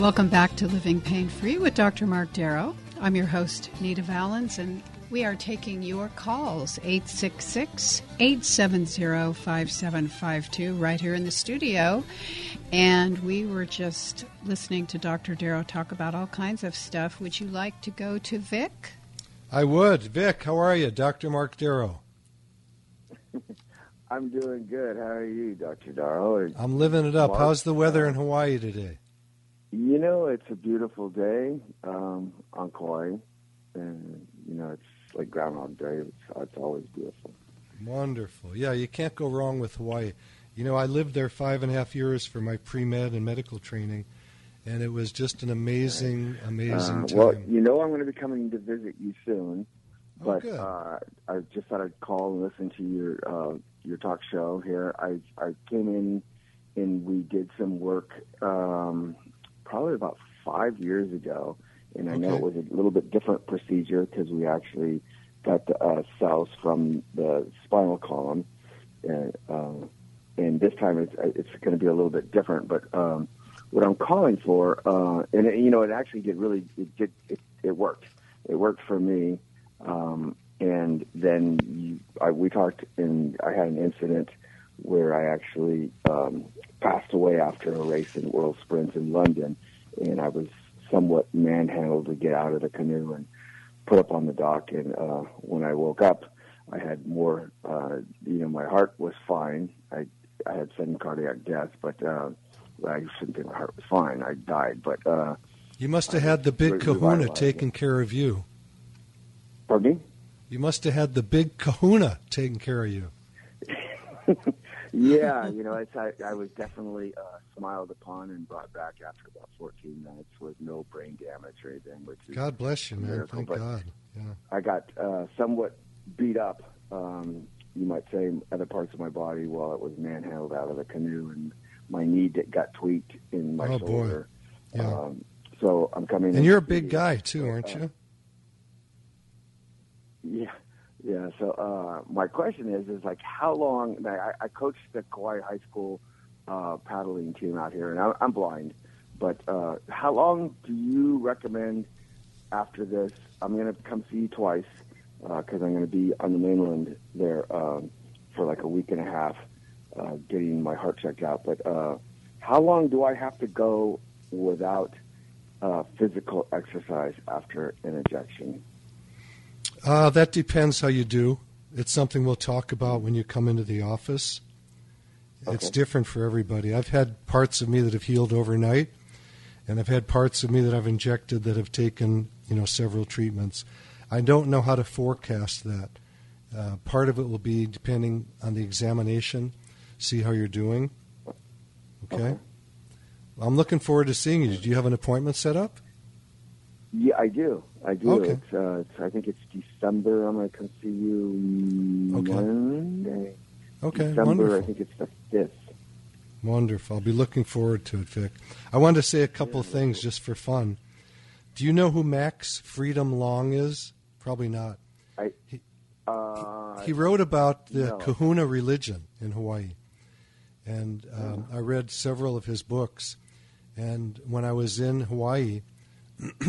Welcome back to Living Pain Free with Dr. Mark Darrow. I'm your host, Nita Vallens, and we are taking your calls 866 870 5752 right here in the studio. And we were just listening to Dr. Darrow talk about all kinds of stuff. Would you like to go to Vic? I would. Vic, how are you? Dr. Mark Darrow. I'm doing good. How are you, Dr. Darrow? I'm living it up. Mark? How's the weather uh, in Hawaii today? You know, it's a beautiful day um, on Kauai, and you know, it's like Groundhog Day. It's, it's always beautiful. Wonderful. Yeah, you can't go wrong with Hawaii. You know, I lived there five and a half years for my pre med and medical training, and it was just an amazing, amazing Uh, time. well, you know, I'm going to be coming to visit you soon, Oh, but good. uh, I just thought I'd call and listen to your uh, your talk show here. I I came in and we did some work um, probably about five years ago, and I know it was a little bit different procedure because we actually got the uh, cells from the spinal column, and uh, and this time it's it's going to be a little bit different. But um, what I'm calling for, uh, and it, you know, it actually did really it did it, it worked. It worked for me. Um, and then you, I, we talked, and I had an incident where I actually um, passed away after a race in World Sprints in London, and I was somewhat manhandled to get out of the canoe and put up on the dock. And uh, when I woke up, I had more. Uh, you know, my heart was fine. I I had sudden cardiac death, but uh, I shouldn't think my heart was fine. I died, but uh, you must have had the big kahuna taking care of you. pardon me. You must have had the big kahuna taking care of you. yeah, you know, it's, I, I was definitely uh, smiled upon and brought back after about 14 minutes with no brain damage or anything. Which is, God bless you, man. Miracle, Thank but- God. Yeah. I got uh, somewhat beat up, um, you might say, other parts of my body while it was manhandled out of the canoe, and my knee that got tweaked in my Oh, boy. shoulder. Yeah. Um, so I'm coming. And you're a big guy too, aren't uh, you? Yeah, yeah. So uh, my question is, is like, how long? I, I coached the Kauai High School uh, paddling team out here, and I, I'm blind. But uh, how long do you recommend after this? I'm going to come see you twice because I'm going to be on the mainland there um, for like a week and a half, uh, getting my heart checked out. But uh, how long do I have to go without uh, physical exercise after an injection? Uh, that depends how you do. It's something we'll talk about when you come into the office. It's different for everybody. I've had parts of me that have healed overnight, and I've had parts of me that I've injected that have taken, you know, several treatments. I don't know how to forecast that. Uh, part of it will be depending on the examination, see how you're doing. Okay. Okay. I'm looking forward to seeing you. Do you have an appointment set up? Yeah, I do. I do. Okay. It's, uh, it's, I think it's December. I'm going to come see you Okay. Monday. Okay, December. wonderful. I think it's the fifth. Wonderful. I'll be looking forward to it, Vic. I wanted to say a couple of things just for fun. Do you know who Max Freedom Long is? Probably not. I. He- Uh, He wrote about the no. kahuna religion in Hawaii. And um, I read several of his books. And when I was in Hawaii,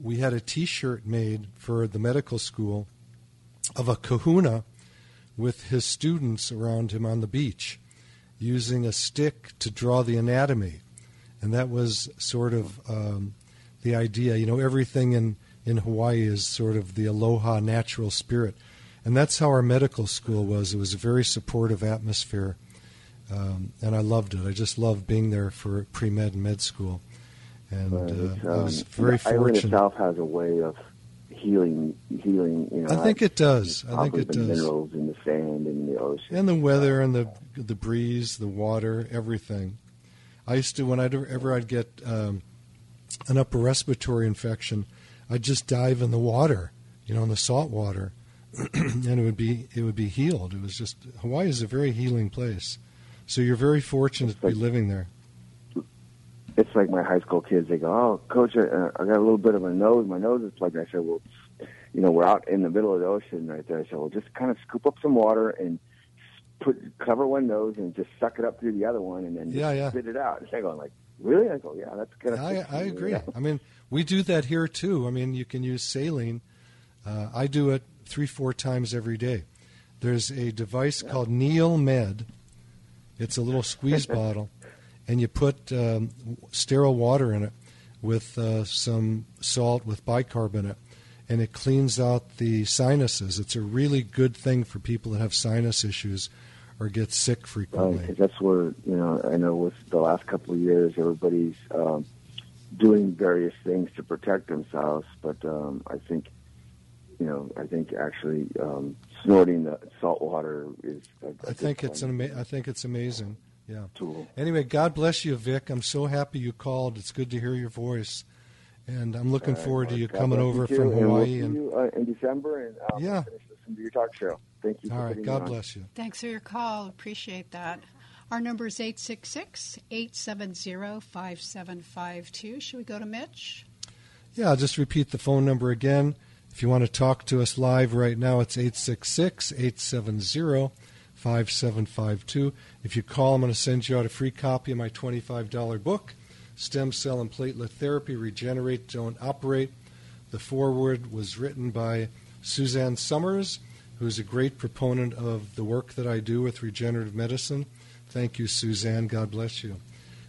we had a t shirt made for the medical school of a kahuna with his students around him on the beach. using a stick to draw the anatomy, and that was sort of um, the idea. You know, everything in in Hawaii is sort of the aloha natural spirit, and that's how our medical school was. It was a very supportive atmosphere, um, and I loved it. I just loved being there for pre med and med school, and uh, I was um, very fortunate. itself has a way of healing, healing. You know, I think it does. I think it the does. Minerals in the sand and the ocean. And the weather and the the breeze, the water, everything. I used to whenever I'd get um, an upper respiratory infection, I'd just dive in the water, you know, in the salt water, and it would be it would be healed. It was just Hawaii is a very healing place. So you're very fortunate to be living there. It's like my high school kids. They go, "Oh, coach, I, I got a little bit of a nose. My nose is plugged." I said, "Well, you know, we're out in the middle of the ocean right there." I said, "Well, just kind of scoop up some water and put cover one nose and just suck it up through the other one, and then just Yeah, yeah. spit it out." And they're going like, "Really?" I go, "Yeah, that's kind of." I, I agree. I mean, we do that here too. I mean, you can use saline. Uh, I do it three, four times every day. There's a device called NeilMed. It's a little squeeze bottle, and you put um, sterile water in it with uh, some salt with bicarbonate, in it, and it cleans out the sinuses. It's a really good thing for people that have sinus issues or get sick frequently. Right, that's where you know I know with the last couple of years, everybody's um, doing various things to protect themselves. But um, I think, you know, I think actually um, snorting the salt water is. I think it's an ama- I think it's amazing. Yeah. tool. Anyway, God bless you, Vic. I'm so happy you called. It's good to hear your voice, and I'm looking All right, forward to you God coming over you, too, from and we'll Hawaii. see And you, uh, in December, and I'll Yeah. finish listening to your talk show. Thank you. all for right, putting me God on. bless you. Thanks for your call. Appreciate that. Our number is 866 870 5752. Should we go to Mitch? Yeah, I'll just repeat the phone number again. If you want to talk to us live right now, it's 866 870 5752. If you call, I'm going to send you out a free copy of my $25 book, Stem Cell and Platelet Therapy Regenerate, Don't Operate. The foreword was written by Suzanne Somers, who's a great proponent of the work that I do with regenerative medicine. Thank you, Suzanne. God bless you.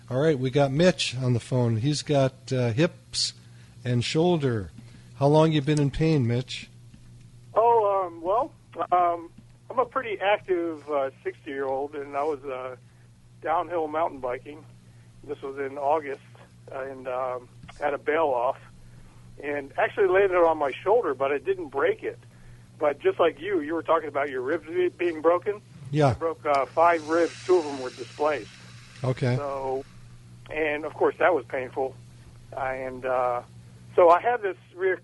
All right, we got Mitch on the phone. He's got uh, hips and shoulder. How long you been in pain, Mitch? Oh, um, well, um, I'm a pretty active 60 year old, and I was uh, downhill mountain biking. This was in August, and um, had a bail off, and actually landed it on my shoulder, but I didn't break it. But just like you, you were talking about your ribs being broken. I Yeah. broke uh, five ribs. Two of them were displaced. Okay. So, and of course that was painful, and uh, so I have this, re-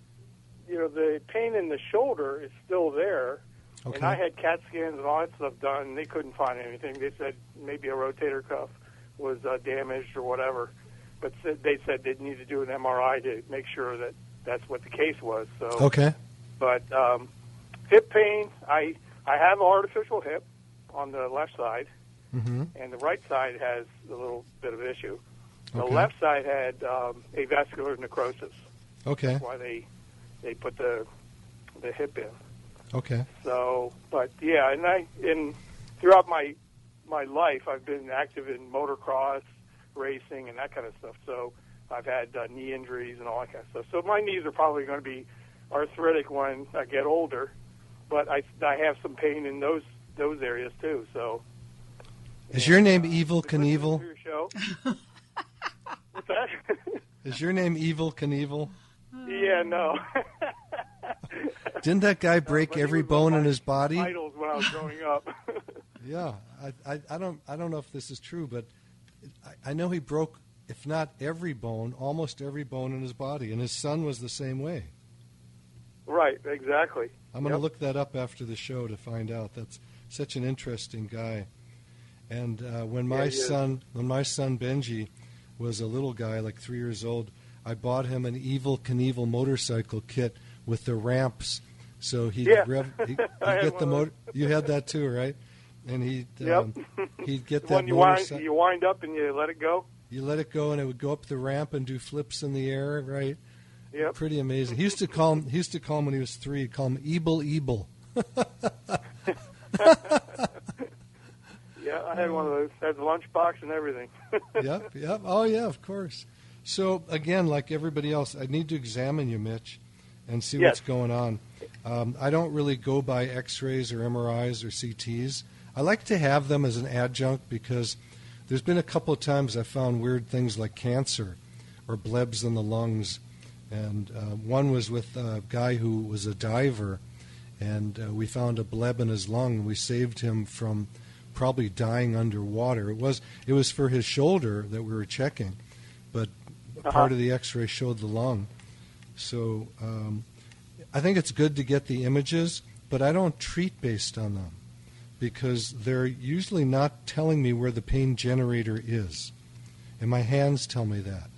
you know, the pain in the shoulder is still there, Okay. and I had CAT scans and all that stuff done. And they couldn't find anything. They said maybe a rotator cuff was uh, damaged or whatever, but said, they said they need to do an MRI to make sure that that's what the case was. So, Okay. but um, hip pain, I I have an artificial hip on the left side hmm and the right side has a little bit of issue. The Okay. left side had um, avascular necrosis. Okay. That's why they they put the the hip in. Okay. So, but yeah, and I in throughout my my life, I've been active in motocross racing and that kind of stuff. So I've had uh, knee injuries and all that kind of stuff. So my knees are probably going to be arthritic when I get older. But I I have some pain in those those areas too. So Is your name uh, Evel been listening Knievel? your show. What's that? Is your name Evel Knievel? yeah, no. Didn't that guy break but every was one of bone in his body? Idols when I was growing up. Yeah. I, I, I don't I don't know if this is true, but I, I know he broke, if not every bone, almost every bone in his body, and his son was the same way. right, exactly. I'm going to Yep. look that up after the show to find out. That's such an interesting guy. And uh, when my Yeah, son, when my son Benji was a little guy, like three years old, I bought him an Evel Knievel motorcycle kit with the ramps, so he'd, Yeah. rev, he, he'd get the motor. You had that too, right? And he'd Yep. um, he'd get that one you wind, you wind up and you let it go. You let it go, and it would go up the ramp and do flips in the air, right? Yep. Pretty amazing. He used to call him. He used to call him when he was three. He'd call him Ebel Ebel. Yeah, I had one of those. Had the lunchbox and everything. yep, yep. Oh, yeah, of course. So again, like everybody else, I need to examine you, Mitch, and see Yes. what's going on. Um, I don't really go by X-rays or MRIs or CTs. I like to have them as an adjunct because there's been a couple of times I found weird things like cancer or blebs in the lungs, and uh, one was with a guy who was a diver, and uh, we found a bleb in his lung, and we saved him from probably dying underwater. It was it was for his shoulder that we were checking, but Uh-huh. part of the X-ray showed the lung. So um, I think it's good to get the images, but I don't treat based on them because they're usually not telling me where the pain generator is, and my hands tell me that.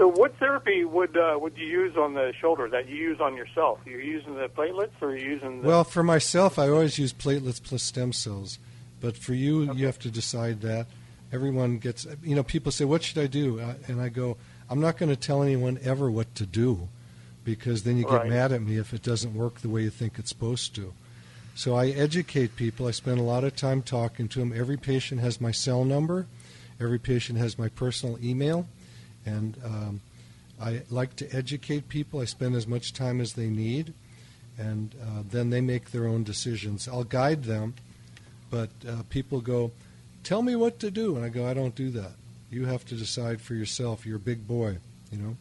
so, what therapy would uh, would you use on the shoulder that you use on yourself? You're using the platelets, or are you using the? Well, for myself, I always use platelets plus stem cells. But for you, you have to decide that. Everyone gets, you know, people say, What should I do? Uh, And I go, I'm not going to tell anyone ever what to do because then you get Right. mad at me if it doesn't work the way you think it's supposed to. So I educate people. I spend a lot of time talking to them. Every patient has my cell number, every patient has my personal email. And um, I like to educate people. I spend as much time as they need and uh, then they make their own decisions. I'll guide them, but uh, people go, "Tell me what to do," and I go, "I don't do that. You have to decide for yourself. You're a big boy, you know."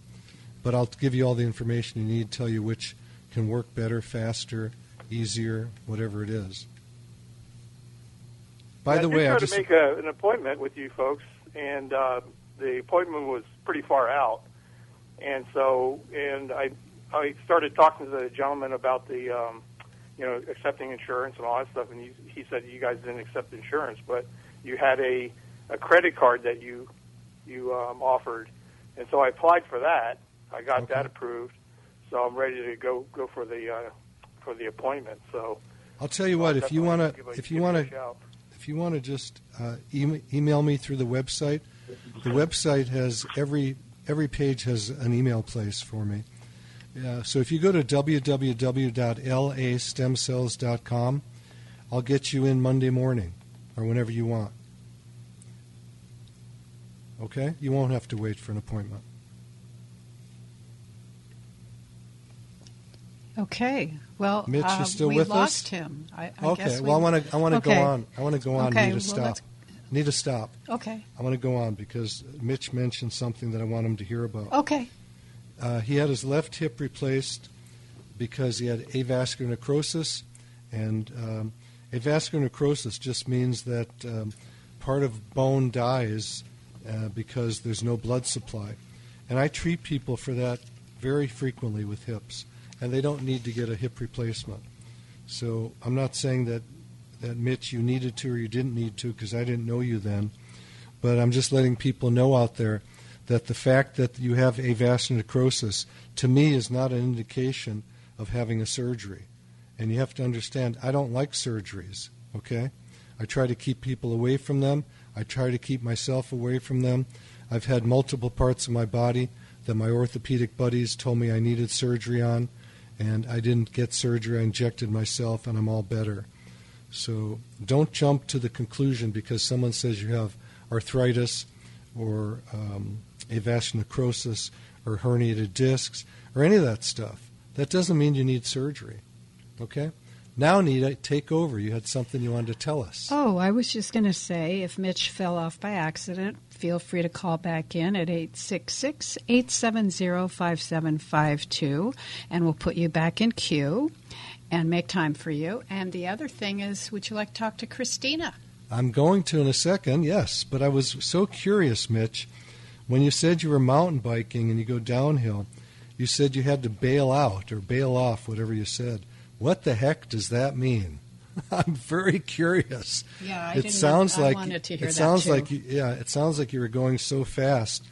But I'll give you all the information you need, tell you which can work better, faster, easier, whatever it is. By I the did way, I to just make a, an appointment with you folks, and uh, the appointment was pretty far out, and so and I I started talking to the gentleman about the um, you know accepting insurance and all that stuff, and he, he said you guys didn't accept insurance, but you had a a credit card that you you um, offered, and so I applied for that. I got Okay. that approved, so I'm ready to go go for the uh, for the appointment. So I'll tell you what. If you want to, if you want to, if you want to just uh, e- email me through the website, the website has every every page has an email place for me. Uh, so if you go to www.lastemcells.com, I'll get you in Monday morning or whenever you want. Okay? You won't have to wait for an appointment. Okay. Well, Mitch, you uh, still we with us? lost him. I, I okay. guess we- well, I want to I want to Okay. go on. I want to go on. Okay, Need to well, stop. let's- Need to stop. Okay. I want to go on because Mitch mentioned something that I want him to hear about. Okay. Uh, he had his left hip replaced because he had avascular necrosis, and um, avascular necrosis just means that um, part of bone dies uh, because there's no blood supply. And I treat people for that very frequently with hips, and they don't need to get a hip replacement. So I'm not saying that that Mitch you needed to or you didn't need to because I didn't know you then, but I'm just letting people know out there that the fact that you have avascular necrosis to me is not an indication of having a surgery. And you have to understand, I don't like surgeries, okay? I try to keep people away from them. I try to keep myself away from them. I've had multiple parts of my body that my orthopedic buddies told me I needed surgery on, and I didn't get surgery. I injected myself, and I'm all better. So don't jump to the conclusion because someone says you have arthritis or um, avascular necrosis or herniated discs or any of that stuff. That doesn't mean you need surgery. Okay? Now, Nita, take over. You had something you wanted to tell us. Oh, I was just going to say if Mitch fell off by accident, feel free to call back in at 866 870 5752 and we'll put you back in queue and make time for you. And the other thing is, would you like to talk to Christina? I'm going to in a second, yes. But I was so curious, Mitch. When you said you were mountain biking and you go downhill, you said you had to bail out or bail off, whatever you said. What the heck does that mean? I'm very curious. Yeah, I it didn't- sounds I like wanted to hear it that, sounds too. like you, yeah, it sounds like you were going so fast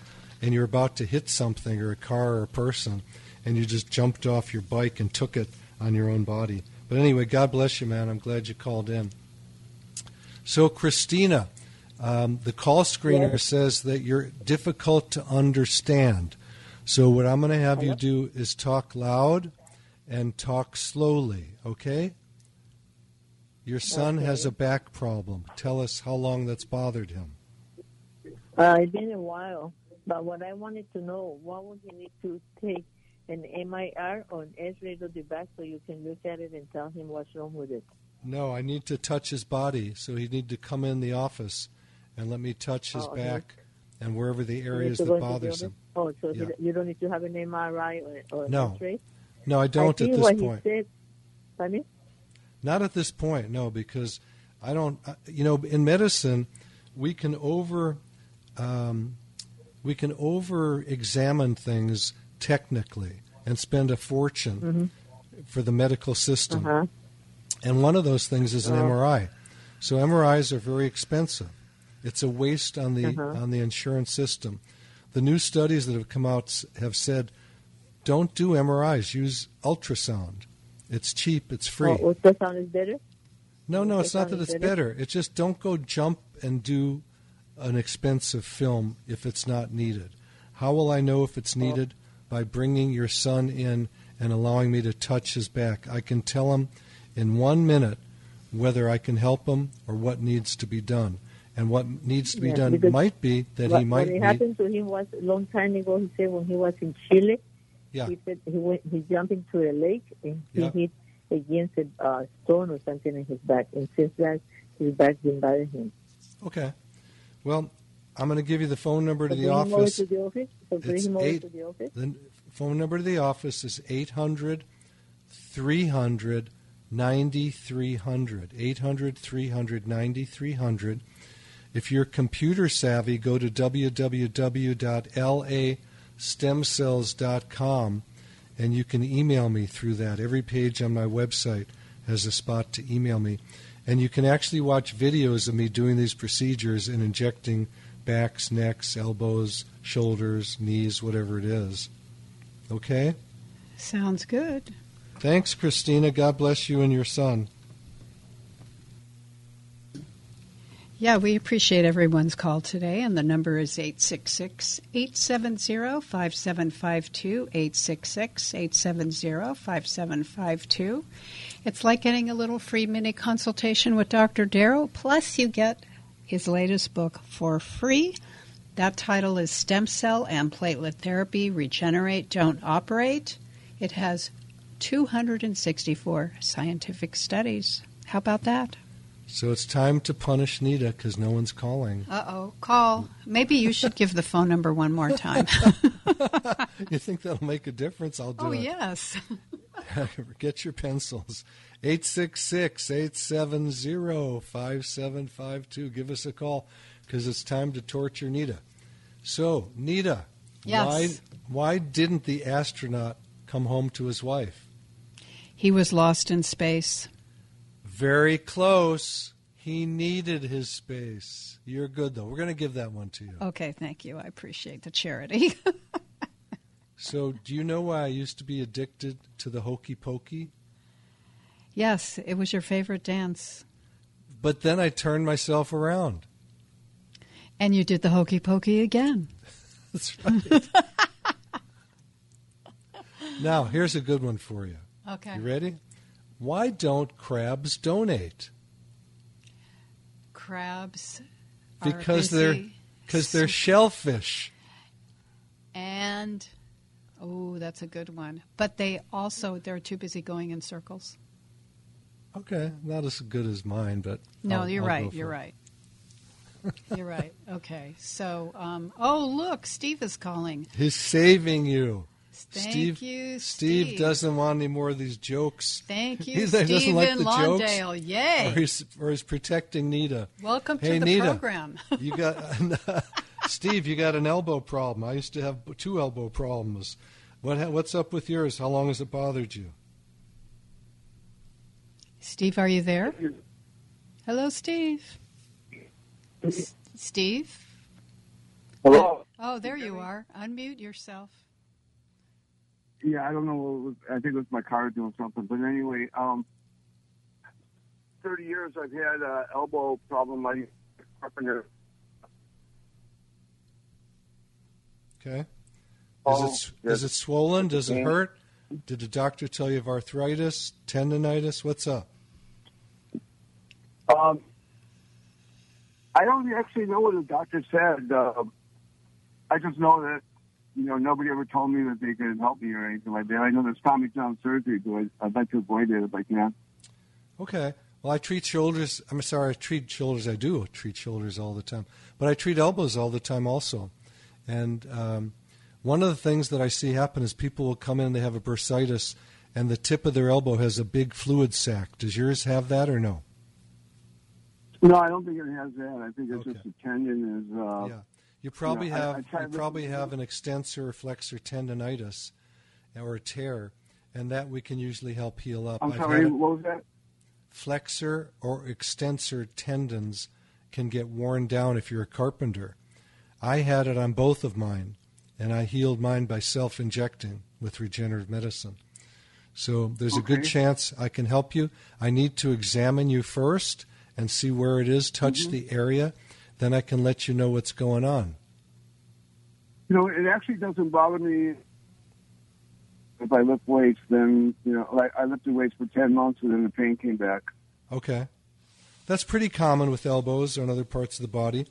and you're about to hit something or a car or a person and you just jumped off your bike and took it on your own body. But anyway, God bless you, man. I'm glad you called in. So, Christina, um, the call screener says that you're difficult to understand. So, what I'm going to have you do is talk loud and talk slowly, okay? Your son Okay. has a back problem. Tell us how long that's bothered him. Uh, it's been a while, but what I wanted to know, what would he need to take an MIR or an X-ray of the back so you can look at it and tell him what's wrong with it? No, I need to touch his body, so he need to come in the office and let me touch his Oh, okay. back and wherever the areas that go into the bothers him. Oh, so Yeah. you don't need to have an MRI or, or No. X-ray? No, I don't I at this point. He said, Pardon? Not at this point, no, because I don't. You know, in medicine, we can over, um, we can over examine things technically and spend a fortune for the medical system. Uh-huh. And one of those things is an Oh. MRI. So MRIs are very expensive. It's a waste on the Uh-huh. on the insurance system. The new studies that have come out have said, don't do MRIs. Use ultrasound. It's cheap. It's free. Oh, ultrasound is better? No, no, it's not that it's better. It's just don't go jump and do an expensive film if it's not needed. How will I know if it's Oh. needed? By bringing your son in and allowing me to touch his back. I can tell him in one minute whether I can help him or what needs to be done. And what needs to be Yeah, done might be that what, he might what happened to him was a long time ago. He said when he was in Chile, Yeah. he said he went, he jumped into a lake and he Yeah. hit against a uh, stone or something in his back. And since that, his back been bothering him. Okay. Well, I'm going to give you the phone number to So the bring him over office. to the office. So bring It's him over eight- to the office. The phone number to the office is 800 300 9300. 800 300 9300. If you're computer savvy, go to www.lastemcells.com and you can email me through that. Every page on my website has a spot to email me. And you can actually watch videos of me doing these procedures and injecting backs, necks, elbows, shoulders, knees, whatever it is. Okay? Sounds good. Thanks, Christina. God bless you and your son. Yeah, we appreciate everyone's call today, and the number is 866 870 5752. 866 870 5752. It's like getting a little free mini consultation with Dr. Darrow, plus, you get his latest book for free. That title is Stem Cell and Platelet Therapy Regenerate, Don't Operate. It has 264 scientific studies. How about that? So it's time to punish Nita because no one's calling. Uh oh, call. Maybe you should give the phone number one more time. you think that'll make a difference? I'll do oh, it. yes. Get your pencils. 866 870 5752. Give us a call because it's time to torture Nita. So, Nita, Yes. why, why didn't the astronaut come home to his wife? He was lost in space. Very close. He needed his space. You're good, though. We're going to give that one to you. Okay, thank you. I appreciate the charity. So, do you know why I used to be addicted to the hokey pokey? yes, it was your favorite dance. But then I turned myself around. And you did the hokey pokey again. That's right. now, here's a good one for you. Okay. You ready? Why don't crabs donate? Crabs. Because they're because they're shellfish. And oh, that's a good one. But they also they're too busy going in circles. Okay, not as good as mine, but No, I'll- you're I'll right. You're it. right. you're right. Okay. So, um, oh look, Steve is calling. He's saving you. Thank Steve, you, Steve Steve. doesn't want any more of these jokes. Thank He you, doesn't Steve like in the jokes, Yay! Or he's, or he's protecting Nita. Welcome hey, to the Nita, program. you got Steve. You got an elbow problem. I used to have two elbow problems. What what's up with yours? How long has it bothered you? Steve, are you there? Hello, Steve. S- Steve? Hello. Oh, there you are. Unmute yourself. Yeah, I don't know. What it was, I think it was my car doing something. But anyway, um, thirty years I've had uh, elbow problem. My carpenter. Okay. Is Oh, it is it swollen? Does it hurt? Did the doctor tell you of arthritis, tendonitis? What's up? Um, I don't actually know what the doctor said. Uh, I just know that you know nobody ever told me that they could help me or anything like that. I know there's Tommy John surgery, but I- I'd like to avoid it if I can. Okay. Well, I treat shoulders. I'm sorry, I treat shoulders. I do treat shoulders all the time, but I treat elbows all the time also. And um, one of the things that I see happen is people will come in, they have a bursitis, and the tip of their elbow has a big fluid sac. Does yours have that or no? No, I don't think it has that. I think it's just the tendon is. Uh, Yeah. You probably you know, have I tried you probably have an extensor flexor tendonitis or a tear, and that we can usually help heal up. I'm I've sorry. What was that? flexor or extensor tendons can get worn down if you're a carpenter. I had it on both of mine, and I healed mine by self injecting with regenerative medicine. So there's a good chance I can help you. I need to examine you first and see where it is, touch Mm-hmm. the area, then I can let you know what's going on. You know, it actually doesn't bother me if I lift weights. Then you know, like I lifted weights for ten months, and then the pain came back. Okay. That's pretty common with elbows and other parts of the body.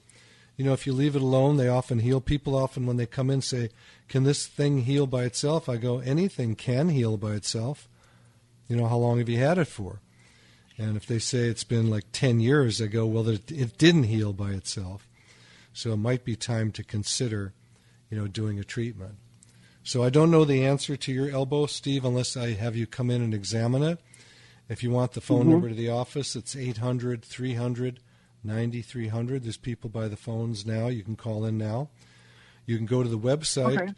You know, if you leave it alone, they often heal. People often, when they come in, say, Can this thing heal by itself? I go, Anything can heal by itself. You know, how long have you had it for? And if they say it's been like 10 years, I go, Well, it, it didn't heal by itself. So it might be time to consider, you know, doing a treatment. So I don't know the answer to your elbow, Steve, unless I have you come in and examine it. If you want the phone Mhm. number to the office, it's 800 300 9300. There's people by the phones now. You can call in now. You can go to the website Okay.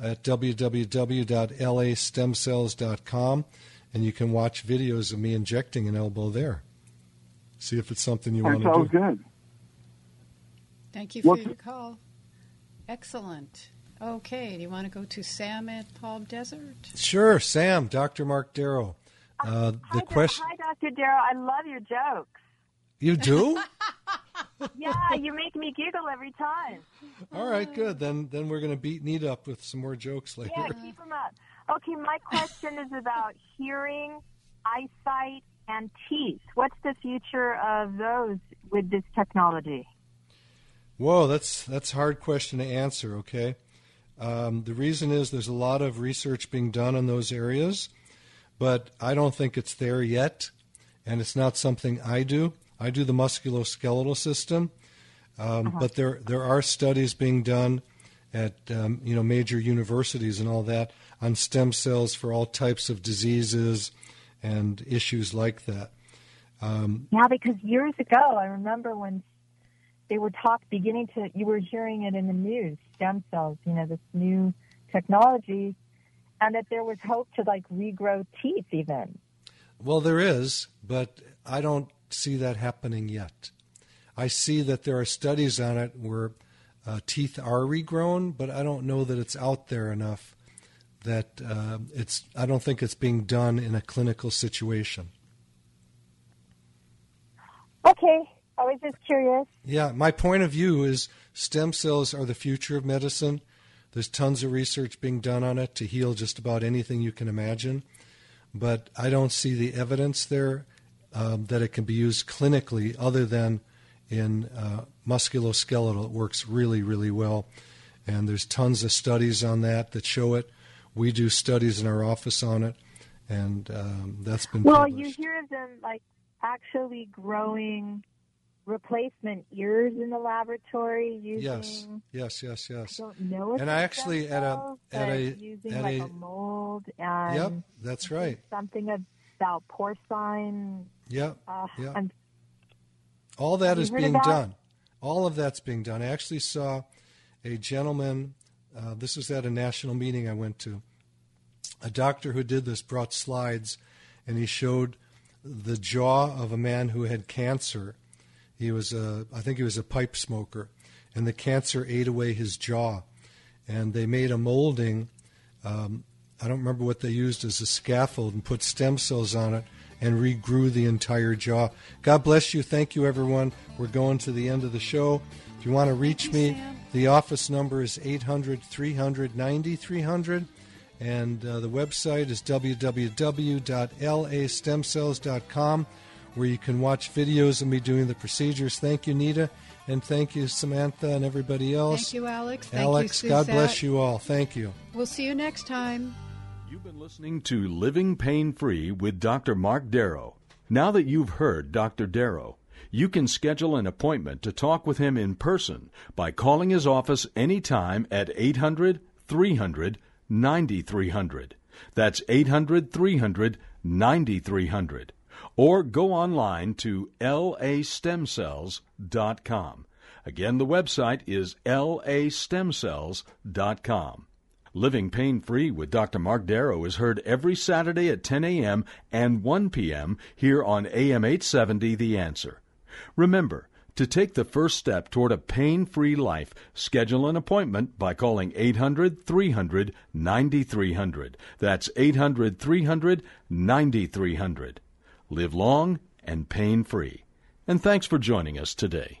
at www.lastemcells.com and you can watch videos of me injecting an elbow there. See if it's something you That want to sounds do. good. Thank you for What's- your call. Excellent. Okay, do you want to go to Sam at Palm Desert? Sure, Sam, Dr. Mark Darrow. Uh, the question Hi, Dr. Darrow. I love your jokes. you do? Yeah, you make me giggle every time. All right, good. Then then we're going to beat Nita up with some more jokes later. Yeah, keep them up. Okay, my question is about hearing, eyesight, and teeth. What's the future of those with this technology? Whoa, that's that's a hard question to answer. Okay, um, the reason is there's a lot of research being done in those areas, but I don't think it's there yet, and it's not something I do. I do the musculoskeletal system, um, but there there are studies being done at um, you know major universities and all that on stem cells for all types of diseases and issues like that. Um, Yeah, because years ago, I remember when they were talk beginning to, you were hearing it in the news, stem cells, you know, this new technology, and that there was hope to like regrow teeth even. Well, there is, but I don't see that happening yet. I see that there are studies on it where uh, teeth are regrown, but I don't know that it's out there enough that uh, it's. I don't think it's being done in a clinical situation. Okay, I was just curious. Yeah, my point of view is stem cells are the future of medicine. There's tons of research being done on it to heal just about anything you can imagine, but I don't see the evidence there um, that it can be used clinically other than in uh, musculoskeletal. It works really, really well, and there's tons of studies on that that show it. We do studies in our office on it, and um, that's been Well, published. you hear of them like actually growing replacement ears in the laboratory using. Yes, yes, yes, yes. I don't know. if And I actually at a at a using at like a a mold and Yep, that's right. something about porcine. Yep, Uh, yep. I'm- All that is being done. All of that's being done. I actually saw a gentleman. Uh, this was at a national meeting I went to. A doctor who did this brought slides, and he showed the jaw of a man who had cancer. He was a, I think he was a pipe smoker, and the cancer ate away his jaw. And they made a molding. Um, I don't remember what they used as a scaffold, and put stem cells on it and regrew the entire jaw. God bless you. Thank you, everyone. We're going to the end of the show. If you want to reach me, the office number is 800 300 9300. And uh, the website is www.lastemcells.com. where you can watch videos of me doing the procedures. Thank you, Nita, and thank you, Samantha, and everybody else. Thank you, Alex. Thank Alex, you, God bless you all. Thank you. We'll see you next time. You've been listening to Living Pain Free with Dr. Mark Darrow. Now that you've heard Dr. Darrow, you can schedule an appointment to talk with him in person by calling his office anytime at 800 300 9300. That's 800 300 9300. Or go online to lastemcells.com. Again, the website is lastemcells.com. Living Pain Free with Dr. Mark Darrow is heard every Saturday at 10 a.m. and 1 p.m. here on AM 870 The Answer. Remember, to take the first step toward a pain free life, schedule an appointment by calling 800 300 9300. That's 800 300 9300. Live long and pain free. And thanks for joining us today.